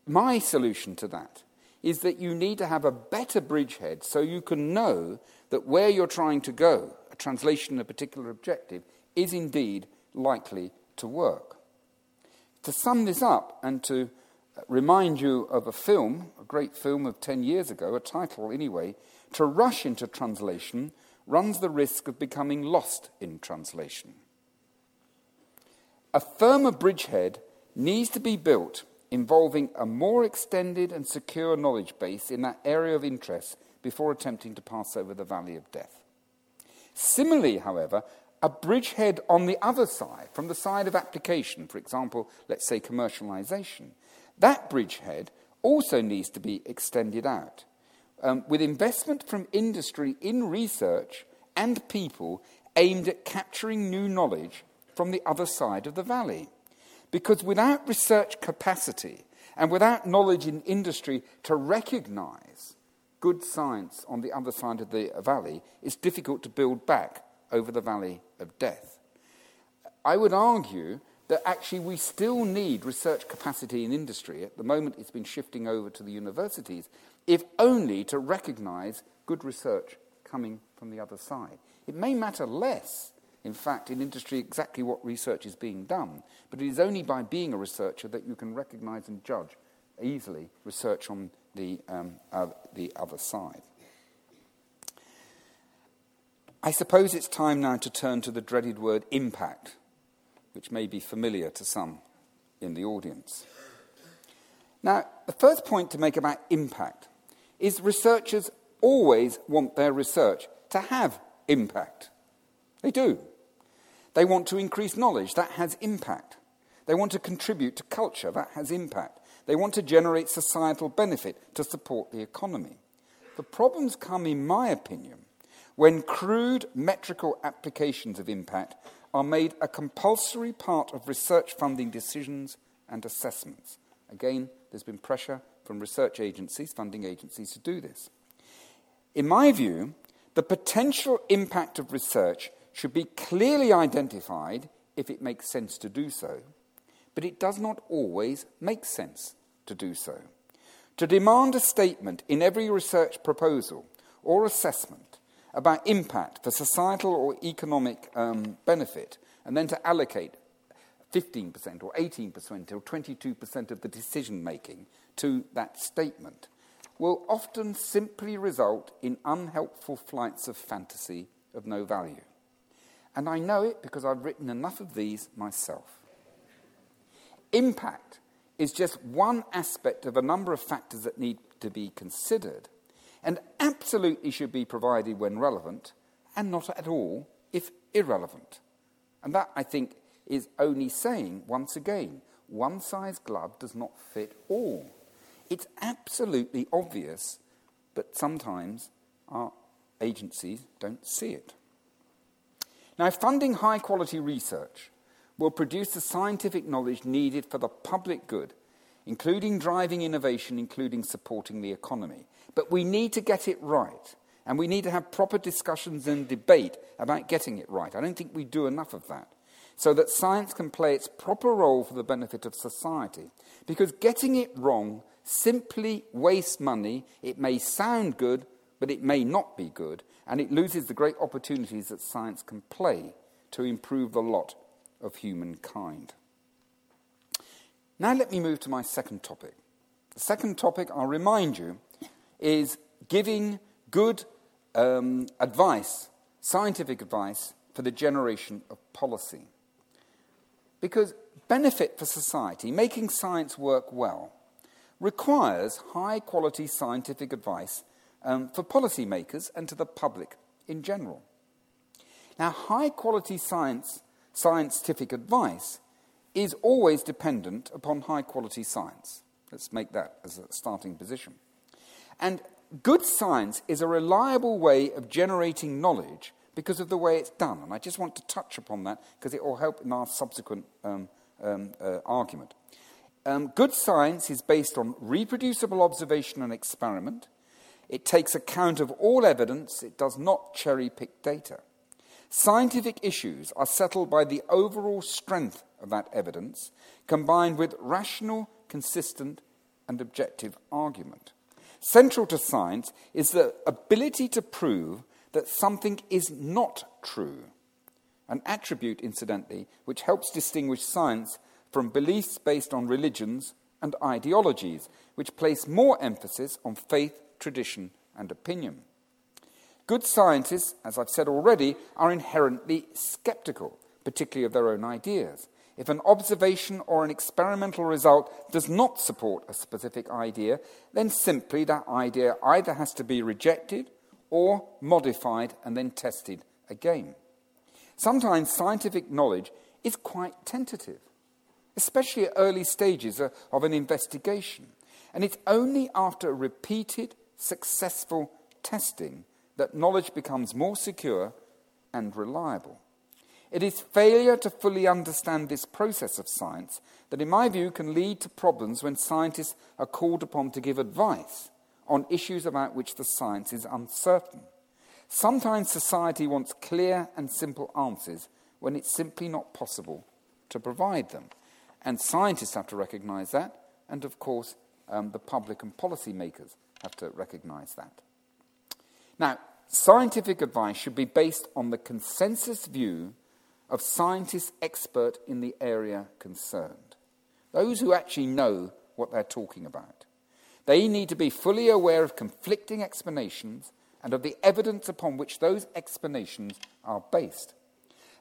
my solution to that is that you need to have a better bridgehead so you can know that where you're trying to go, a translation, a particular objective, is indeed likely to work. To sum this up and to remind you of a film, a great film of 10 years ago, a title anyway, to rush into translation runs the risk of becoming lost in translation. A firmer bridgehead needs to be built involving a more extended and secure knowledge base in that area of interest before attempting to pass over the valley of death. Similarly, however, a bridgehead on the other side, from the side of application, for example, let's say commercialization, that bridgehead also needs to be extended out. Um, with investment from industry in research and people aimed at capturing new knowledge from the other side of the valley. Because without research capacity and without knowledge in industry to recognize good science on the other side of the valley, it's difficult to build back over the valley of death. I would argue that actually we still need research capacity in industry. At the moment, it's been shifting over to the universities, if only to recognize good research coming from the other side. It may matter less, in fact, in industry exactly what research is being done, but it is only by being a researcher that you can recognize and judge easily research on the, um, uh, the other side. I suppose it's time now to turn to the dreaded word impact which may be familiar to some in the audience. Now, the first point to make about impact is researchers always want their research to have impact. They do. They want to increase knowledge, that has impact. They want to contribute to culture, that has impact. They want to generate societal benefit to support the economy. The problems come, in my opinion, when crude metrical applications of impact are made a compulsory part of research funding decisions and assessments. Again, there's been pressure from research agencies, funding agencies, to do this. In my view, the potential impact of research should be clearly identified if it makes sense to do so, but it does not always make sense to do so. To demand a statement in every research proposal or assessment about impact for societal or economic um, benefit, and then to allocate 15% or 18% or 22% of the decision making to that statement will often simply result in unhelpful flights of fantasy of no value. And I know it because I've written enough of these myself. Impact is just one aspect of a number of factors that need to be considered and absolutely should be provided when relevant and not at all if irrelevant. And that, I think, is only saying, once again, one size glove does not fit all. It's absolutely obvious, but sometimes our agencies don't see it. Now, funding high quality research will produce the scientific knowledge needed for the public good, including driving innovation, including supporting the economy. But we need to get it right, and we need to have proper discussions and debate about getting it right. I don't think we do enough of that so that science can play its proper role for the benefit of society. Because getting it wrong simply wastes money. It may sound good, but it may not be good, and it loses the great opportunities that science can play to improve the lot of humankind. Now, let me move to my second topic. The second topic, I'll remind you, is giving good um, advice, scientific advice, for the generation of policy. Because benefit for society, making science work well, requires high quality scientific advice um, for policymakers and to the public in general. Now, high quality science, scientific advice is always dependent upon high quality science. Let's make that as a starting position. And good science is a reliable way of generating knowledge because of the way it's done. And I just want to touch upon that because it will help in our subsequent um, um, uh, argument. Um, good science is based on reproducible observation and experiment. It takes account of all evidence, it does not cherry pick data. Scientific issues are settled by the overall strength of that evidence, combined with rational, consistent, and objective argument. Central to science is the ability to prove that something is not true. An attribute, incidentally, which helps distinguish science from beliefs based on religions and ideologies, which place more emphasis on faith, tradition, and opinion. Good scientists, as I've said already, are inherently skeptical, particularly of their own ideas. If an observation or an experimental result does not support a specific idea, then simply that idea either has to be rejected or modified and then tested again. Sometimes scientific knowledge is quite tentative, especially at early stages of an investigation. And it's only after repeated successful testing that knowledge becomes more secure and reliable. It is failure to fully understand this process of science that, in my view, can lead to problems when scientists are called upon to give advice on issues about which the science is uncertain. Sometimes society wants clear and simple answers when it's simply not possible to provide them. And scientists have to recognize that, and of course, um, the public and policymakers have to recognize that. Now, scientific advice should be based on the consensus view of scientists expert in the area concerned, those who actually know what they're talking about. They need to be fully aware of conflicting explanations and of the evidence upon which those explanations are based.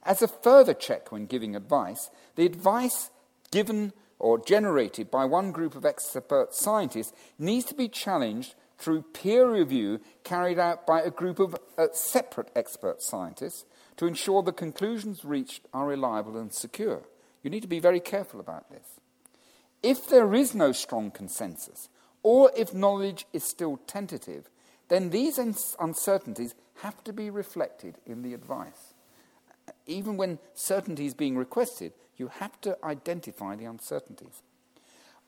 As a further check when giving advice, the advice given or generated by one group of expert scientists needs to be challenged through peer review carried out by a group of uh, separate expert scientists to ensure the conclusions reached are reliable and secure. You need to be very careful about this. If there is no strong consensus, or if knowledge is still tentative, then these uncertainties have to be reflected in the advice. Even when certainty is being requested, you have to identify the uncertainties.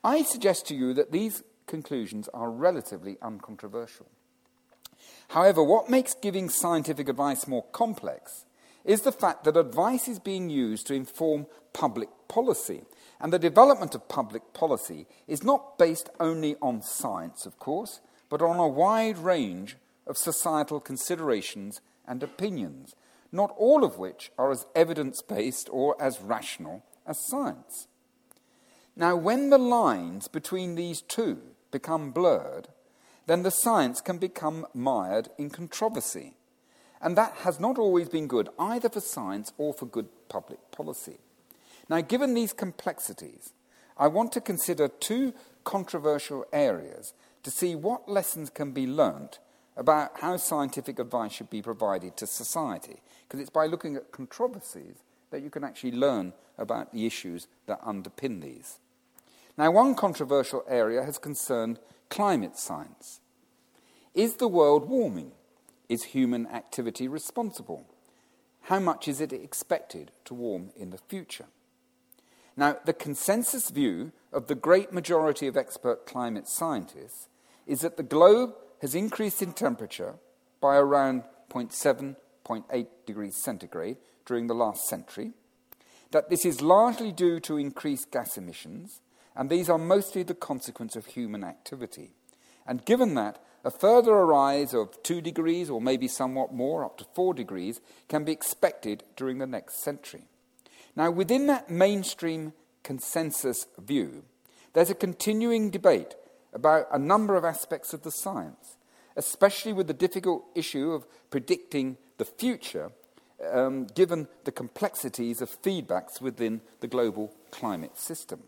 I suggest to you that these conclusions are relatively uncontroversial. However, what makes giving scientific advice more complex is the fact that advice is being used to inform public policy. And the development of public policy is not based only on science, of course, but on a wide range of societal considerations and opinions, not all of which are as evidence based or as rational as science. Now, when the lines between these two become blurred, then the science can become mired in controversy. And that has not always been good, either for science or for good public policy. Now, given these complexities, I want to consider two controversial areas to see what lessons can be learnt about how scientific advice should be provided to society. Because it's by looking at controversies that you can actually learn about the issues that underpin these. Now, one controversial area has concerned climate science. Is the world warming? Is human activity responsible? How much is it expected to warm in the future? Now, the consensus view of the great majority of expert climate scientists is that the globe has increased in temperature by around 0.7, 0.8 degrees centigrade during the last century, that this is largely due to increased gas emissions, and these are mostly the consequence of human activity. And given that, a further rise of 2 degrees, or maybe somewhat more, up to 4 degrees, can be expected during the next century. Now, within that mainstream consensus view, there's a continuing debate about a number of aspects of the science, especially with the difficult issue of predicting the future, um, given the complexities of feedbacks within the global climate system.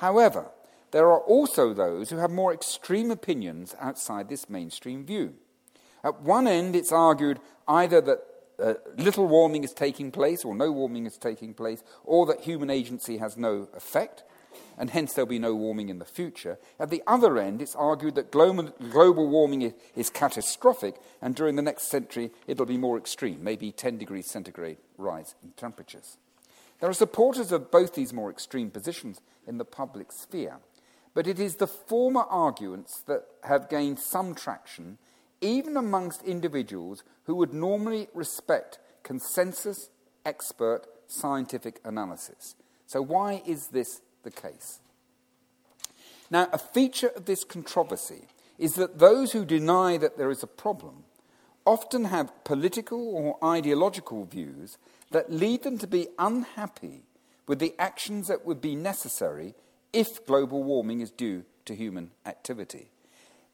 However, there are also those who have more extreme opinions outside this mainstream view. At one end, it's argued either that uh, little warming is taking place or no warming is taking place, or that human agency has no effect, and hence there'll be no warming in the future. At the other end, it's argued that global, warming is catastrophic, and during the next century it'll be more extreme, maybe 10 degrees centigrade rise in temperatures. There are supporters of both these more extreme positions in the public sphere, but it is the former arguments that have gained some traction, even amongst individuals who would normally respect consensus, expert, scientific analysis. So, why is this the case? Now, a feature of this controversy is that those who deny that there is a problem often have political or ideological views that lead them to be unhappy with the actions that would be necessary if global warming is due to human activity.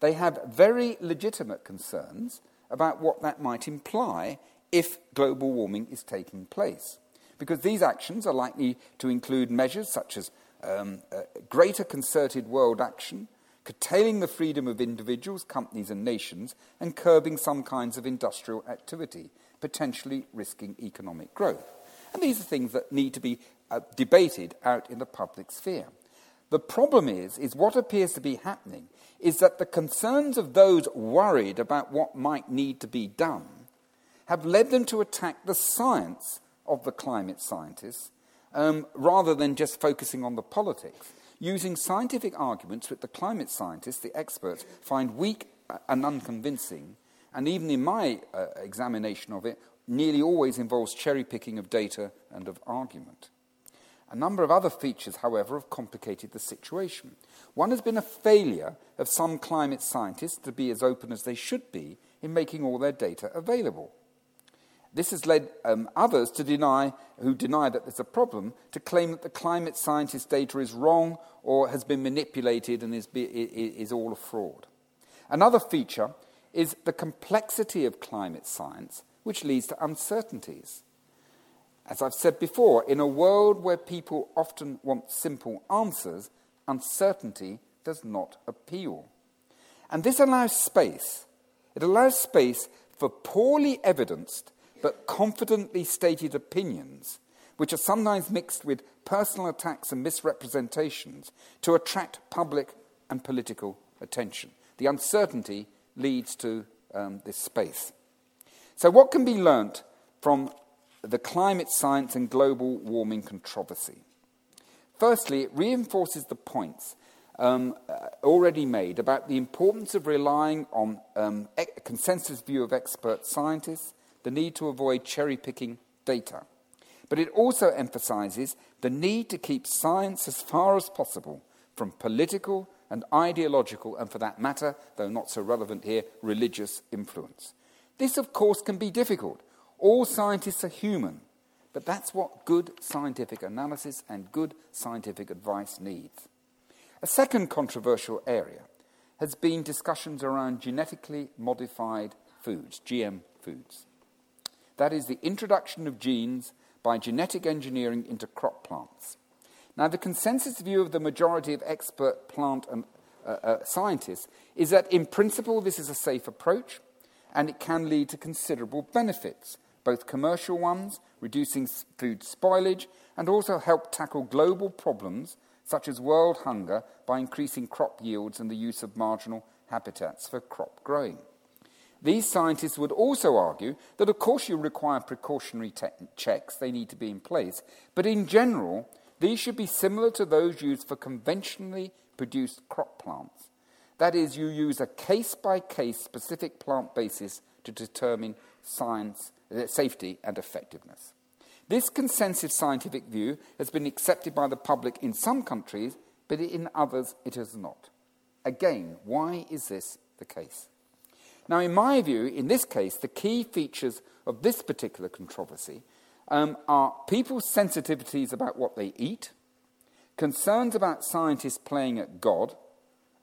They have very legitimate concerns about what that might imply if global warming is taking place. Because these actions are likely to include measures such as um, greater concerted world action, curtailing the freedom of individuals, companies, and nations, and curbing some kinds of industrial activity, potentially risking economic growth. And these are things that need to be uh, debated out in the public sphere. The problem is, is what appears to be happening is that the concerns of those worried about what might need to be done have led them to attack the science of the climate scientists um, rather than just focusing on the politics, using scientific arguments which the climate scientists, the experts, find weak and unconvincing, and even in my uh, examination of it, nearly always involves cherry picking of data and of argument. A number of other features, however, have complicated the situation. One has been a failure of some climate scientists to be as open as they should be in making all their data available. This has led um, others to deny, who deny that there's a problem, to claim that the climate scientist data is wrong or has been manipulated and is, be, is all a fraud. Another feature is the complexity of climate science, which leads to uncertainties. As I've said before, in a world where people often want simple answers, uncertainty does not appeal. And this allows space. It allows space for poorly evidenced but confidently stated opinions, which are sometimes mixed with personal attacks and misrepresentations, to attract public and political attention. The uncertainty leads to um, this space. So, what can be learnt from the climate science and global warming controversy? Firstly, it reinforces the points um, uh, already made about the importance of relying on um, a consensus view of expert scientists, the need to avoid cherry picking data. But it also emphasizes the need to keep science as far as possible from political and ideological, and for that matter, though not so relevant here, religious influence. This, of course, can be difficult. All scientists are human, but that's what good scientific analysis and good scientific advice needs. A second controversial area has been discussions around genetically modified foods, GM foods. That is, the introduction of genes by genetic engineering into crop plants. Now, the consensus view of the majority of expert plant and, uh, uh, scientists is that, in principle, this is a safe approach and it can lead to considerable benefits, both commercial ones, reducing food spoilage, and also help tackle global problems such as world hunger, by increasing crop yields and the use of marginal habitats for crop growing. These scientists would also argue that, of course, you require precautionary te- checks, they need to be in place, but in general, these should be similar to those used for conventionally produced crop plants. That is, you use a case by case specific plant basis to determine science, uh, safety and effectiveness. This consensus scientific view has been accepted by the public in some countries, but in others it has not. Again, why is this the case? Now, in my view, in this case, the key features of this particular controversy um, are people's sensitivities about what they eat, concerns about scientists playing at God,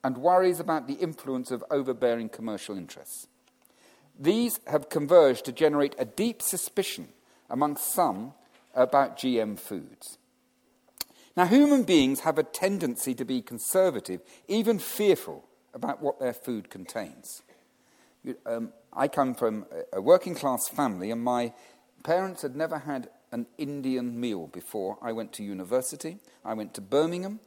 and worries about the influence of overbearing commercial interests. These have converged to generate a deep suspicion among some about GM foods. Now, human beings have a tendency to be conservative, even fearful about what their food contains. Um, I come from a working class family, and my parents had never had an Indian meal before I went to university. I went to Birmingham.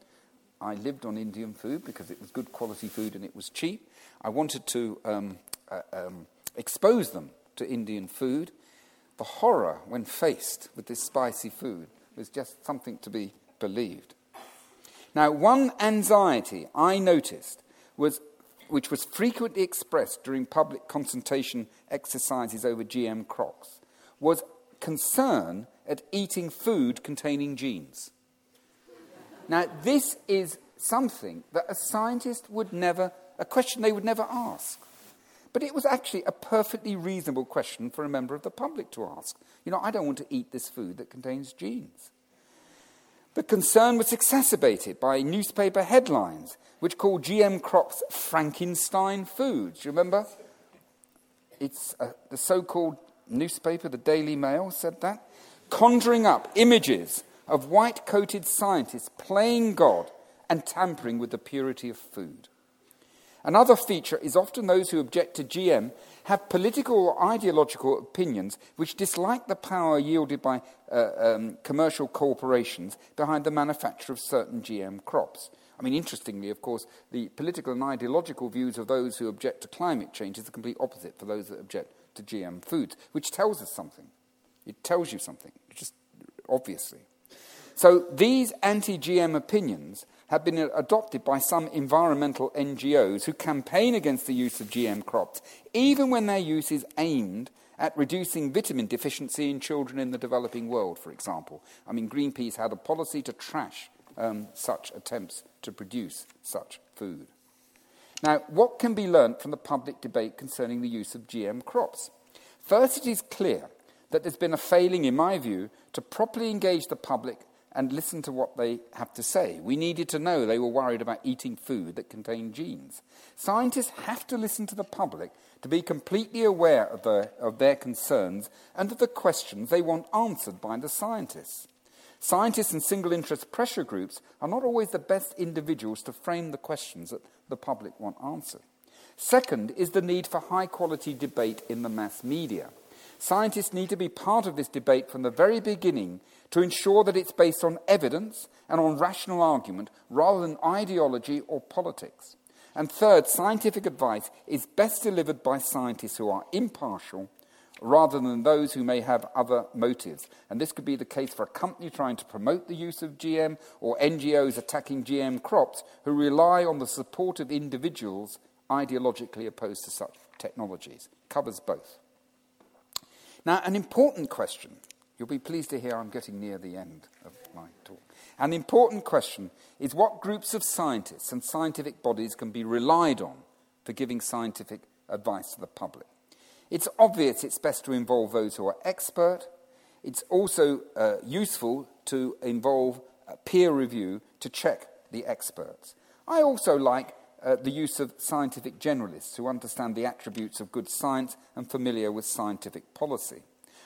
I lived on Indian food because it was good quality food and it was cheap. I wanted to um, uh, um, expose them to Indian food. The horror when faced with this spicy food was just something to be believed. Now, one anxiety I noticed was, which was frequently expressed during public consultation exercises over GM crops, was concern at eating food containing genes. Now, this is something that a scientist would never, a question they would never ask. But it was actually a perfectly reasonable question for a member of the public to ask. You know, I don't want to eat this food that contains genes. The concern was exacerbated by newspaper headlines which called GM crops Frankenstein foods. You remember? It's uh, the so called newspaper, the Daily Mail, said that, conjuring up images of white coated scientists playing God and tampering with the purity of food. Another feature is often those who object to GM have political or ideological opinions which dislike the power yielded by uh, um, commercial corporations behind the manufacture of certain GM crops. I mean, interestingly, of course, the political and ideological views of those who object to climate change is the complete opposite for those that object to GM foods, which tells us something. It tells you something, just obviously. So these anti GM opinions have been adopted by some environmental NGOs who campaign against the use of GM crops, even when their use is aimed at reducing vitamin deficiency in children in the developing world, for example. I mean, Greenpeace had a policy to trash um, such attempts to produce such food. Now, what can be learnt from the public debate concerning the use of GM crops? First, it is clear that there's been a failing, in my view, to properly engage the public and listen to what they have to say. We needed to know they were worried about eating food that contained genes. Scientists have to listen to the public to be completely aware of, the, of their concerns and of the questions they want answered by the scientists. Scientists and single interest pressure groups are not always the best individuals to frame the questions that the public want answered. Second is the need for high quality debate in the mass media. Scientists need to be part of this debate from the very beginning to ensure that it's based on evidence and on rational argument rather than ideology or politics. And third, scientific advice is best delivered by scientists who are impartial rather than those who may have other motives. And this could be the case for a company trying to promote the use of GM or NGOs attacking GM crops who rely on the support of individuals ideologically opposed to such technologies. Covers both. Now, an important question You'll be pleased to hear I'm getting near the end of my talk. An important question is what groups of scientists and scientific bodies can be relied on for giving scientific advice to the public. It's obvious it's best to involve those who are expert. It's also uh, useful to involve peer review to check the experts. I also like uh, the use of scientific generalists who understand the attributes of good science and familiar with scientific policy.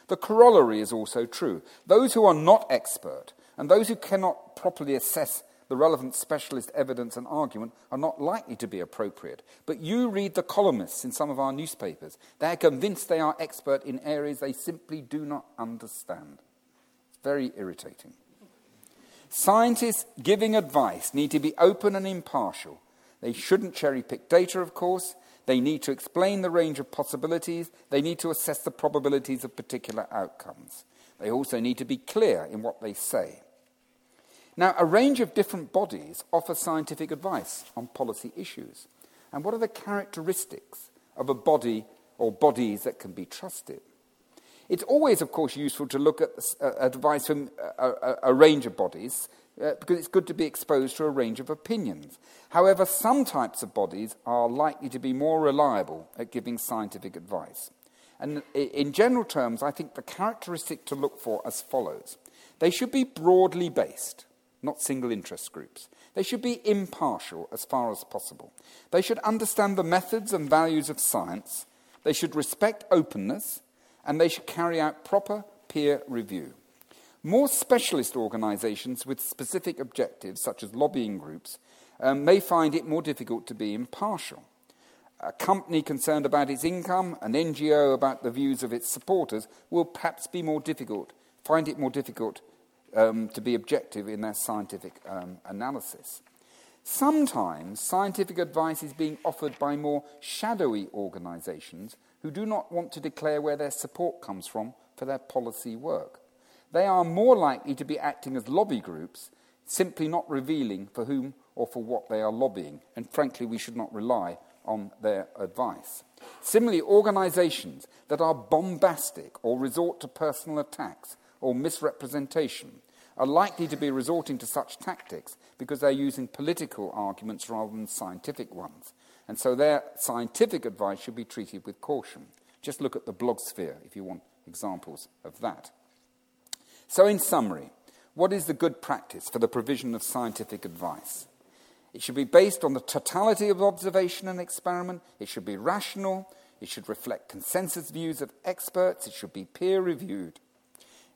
The corollary is also true. Those who are not expert and those who cannot properly assess the relevant specialist evidence and argument are not likely to be appropriate. But you read the columnists in some of our newspapers. They are convinced they are expert in areas they simply do not understand. It's very irritating. Scientists giving advice need to be open and impartial. They shouldn't cherry pick data, of course. They need to explain the range of possibilities. They need to assess the probabilities of particular outcomes. They also need to be clear in what they say. Now, a range of different bodies offer scientific advice on policy issues. And what are the characteristics of a body or bodies that can be trusted? It's always, of course, useful to look at uh, advice from a, a, a range of bodies uh, because it's good to be exposed to a range of opinions. However, some types of bodies are likely to be more reliable at giving scientific advice. And in general terms, I think the characteristic to look for as follows they should be broadly based, not single interest groups. They should be impartial as far as possible. They should understand the methods and values of science. They should respect openness. And they should carry out proper peer review. More specialist organisations with specific objectives, such as lobbying groups, um, may find it more difficult to be impartial. A company concerned about its income, an NGO about the views of its supporters, will perhaps be more difficult, find it more difficult um, to be objective in their scientific um, analysis. Sometimes scientific advice is being offered by more shadowy organisations who do not want to declare where their support comes from for their policy work they are more likely to be acting as lobby groups, simply not revealing for whom or for what they are lobbying. And frankly, we should not rely on their advice. Similarly, organizations that are bombastic or resort to personal attacks or misrepresentation are likely to be resorting to such tactics because they're using political arguments rather than scientific ones. And so their scientific advice should be treated with caution. Just look at the blogosphere if you want examples of that. So, in summary, what is the good practice for the provision of scientific advice? It should be based on the totality of observation and experiment. It should be rational. It should reflect consensus views of experts. It should be peer reviewed.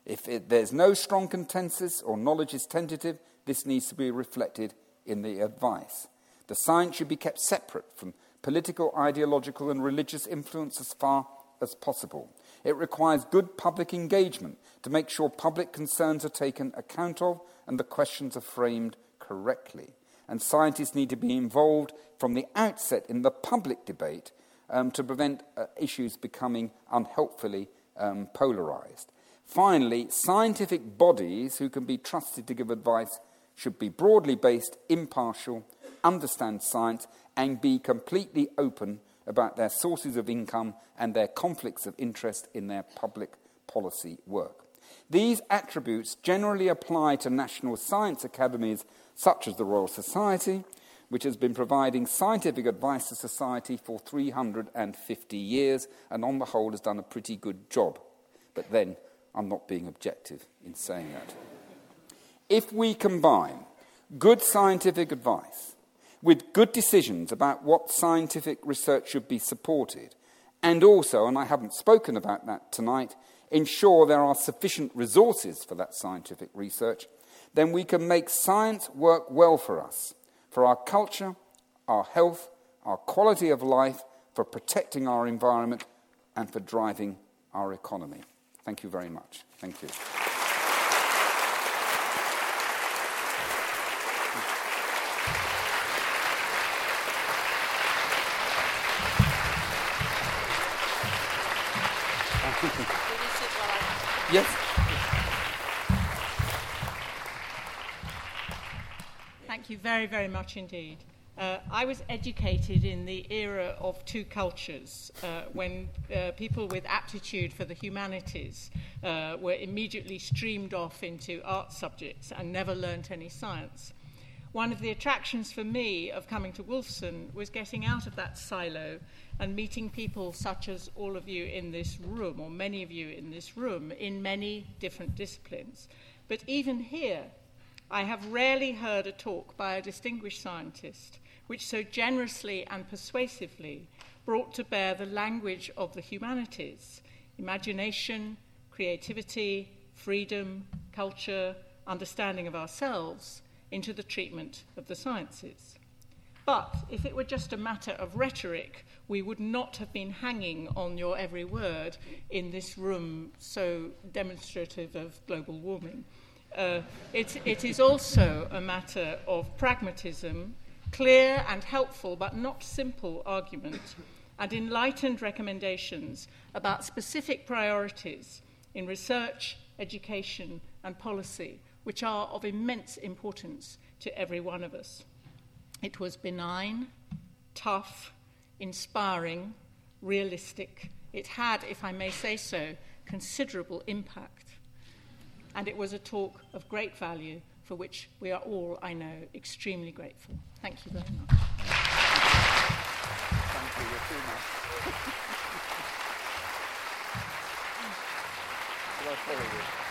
If it, there's no strong consensus or knowledge is tentative, this needs to be reflected in the advice. The science should be kept separate from political, ideological, and religious influence as far as possible. It requires good public engagement to make sure public concerns are taken account of and the questions are framed correctly. And scientists need to be involved from the outset in the public debate um, to prevent uh, issues becoming unhelpfully um, polarized. Finally, scientific bodies who can be trusted to give advice should be broadly based, impartial, understand science, and be completely open about their sources of income and their conflicts of interest in their public policy work. These attributes generally apply to national science academies such as the Royal Society, which has been providing scientific advice to society for 350 years and on the whole has done a pretty good job. But then I'm not being objective in saying that. If we combine good scientific advice with good decisions about what scientific research should be supported, and also, and I haven't spoken about that tonight, ensure there are sufficient resources for that scientific research, then we can make science work well for us, for our culture, our health, our quality of life, for protecting our environment, and for driving our economy. Thank you very much. Thank you. Yes. Thank you very, very much indeed. Uh, I was educated in the era of two cultures uh, when uh, people with aptitude for the humanities uh, were immediately streamed off into art subjects and never learnt any science. One of the attractions for me of coming to Wolfson was getting out of that silo and meeting people such as all of you in this room, or many of you in this room, in many different disciplines. But even here, I have rarely heard a talk by a distinguished scientist which so generously and persuasively brought to bear the language of the humanities imagination, creativity, freedom, culture, understanding of ourselves into the treatment of the sciences. But if it were just a matter of rhetoric, we would not have been hanging on your every word in this room so demonstrative of global warming. Uh, it, it is also a matter of pragmatism, clear and helpful but not simple argument, and enlightened recommendations about specific priorities in research, education, and policy, which are of immense importance to every one of us. It was benign, tough, inspiring, realistic. It had, if I may say so, considerable impact. And it was a talk of great value for which we are all, I know, extremely grateful. Thank you very much. Thank you. You're too much. Should I follow you?